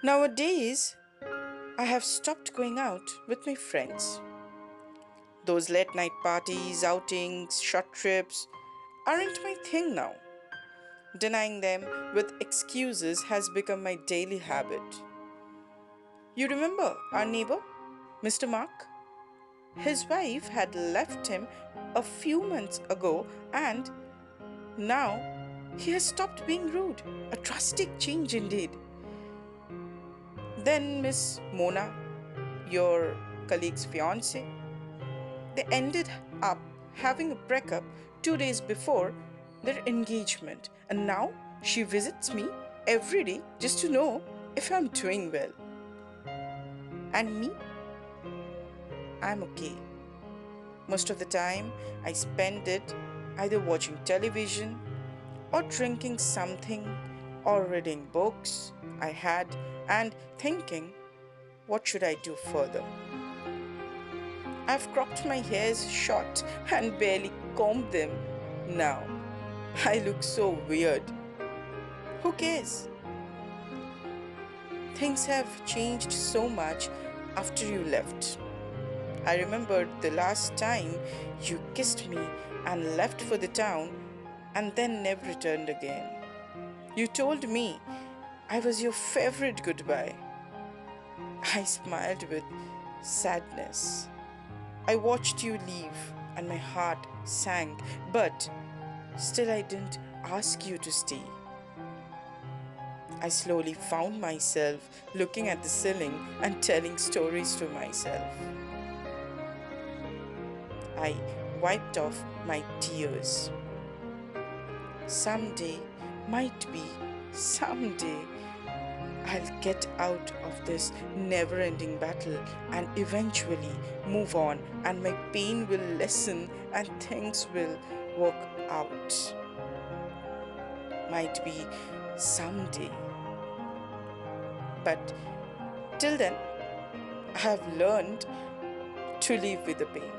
Nowadays, I have stopped going out with my friends. Those late night parties, outings, short trips aren't my thing now. Denying them with excuses has become my daily habit. You remember our neighbor, Mr. Mark? His wife had left him a few months ago and now he has stopped being rude. A drastic change indeed. Then Miss Mona, your colleague's fiance, they ended up having a breakup two days before their engagement, and now she visits me every day just to know if I'm doing well. And me? I'm okay. Most of the time, I spend it either watching television or drinking something or reading books I had and thinking, what should I do further? I've cropped my hairs short and barely combed them now. I look so weird. Who cares? Things have changed so much after you left. I remembered the last time you kissed me and left for the town and then never returned again. You told me I was your favorite goodbye. I smiled with sadness. I watched you leave and my heart sank, but still I didn't ask you to stay. I slowly found myself looking at the ceiling and telling stories to myself. I wiped off my tears. Someday, might be, someday, I'll get out of this never ending battle and eventually move on, and my pain will lessen and things will work out. Might be someday. But till then, I have learned to live with the pain.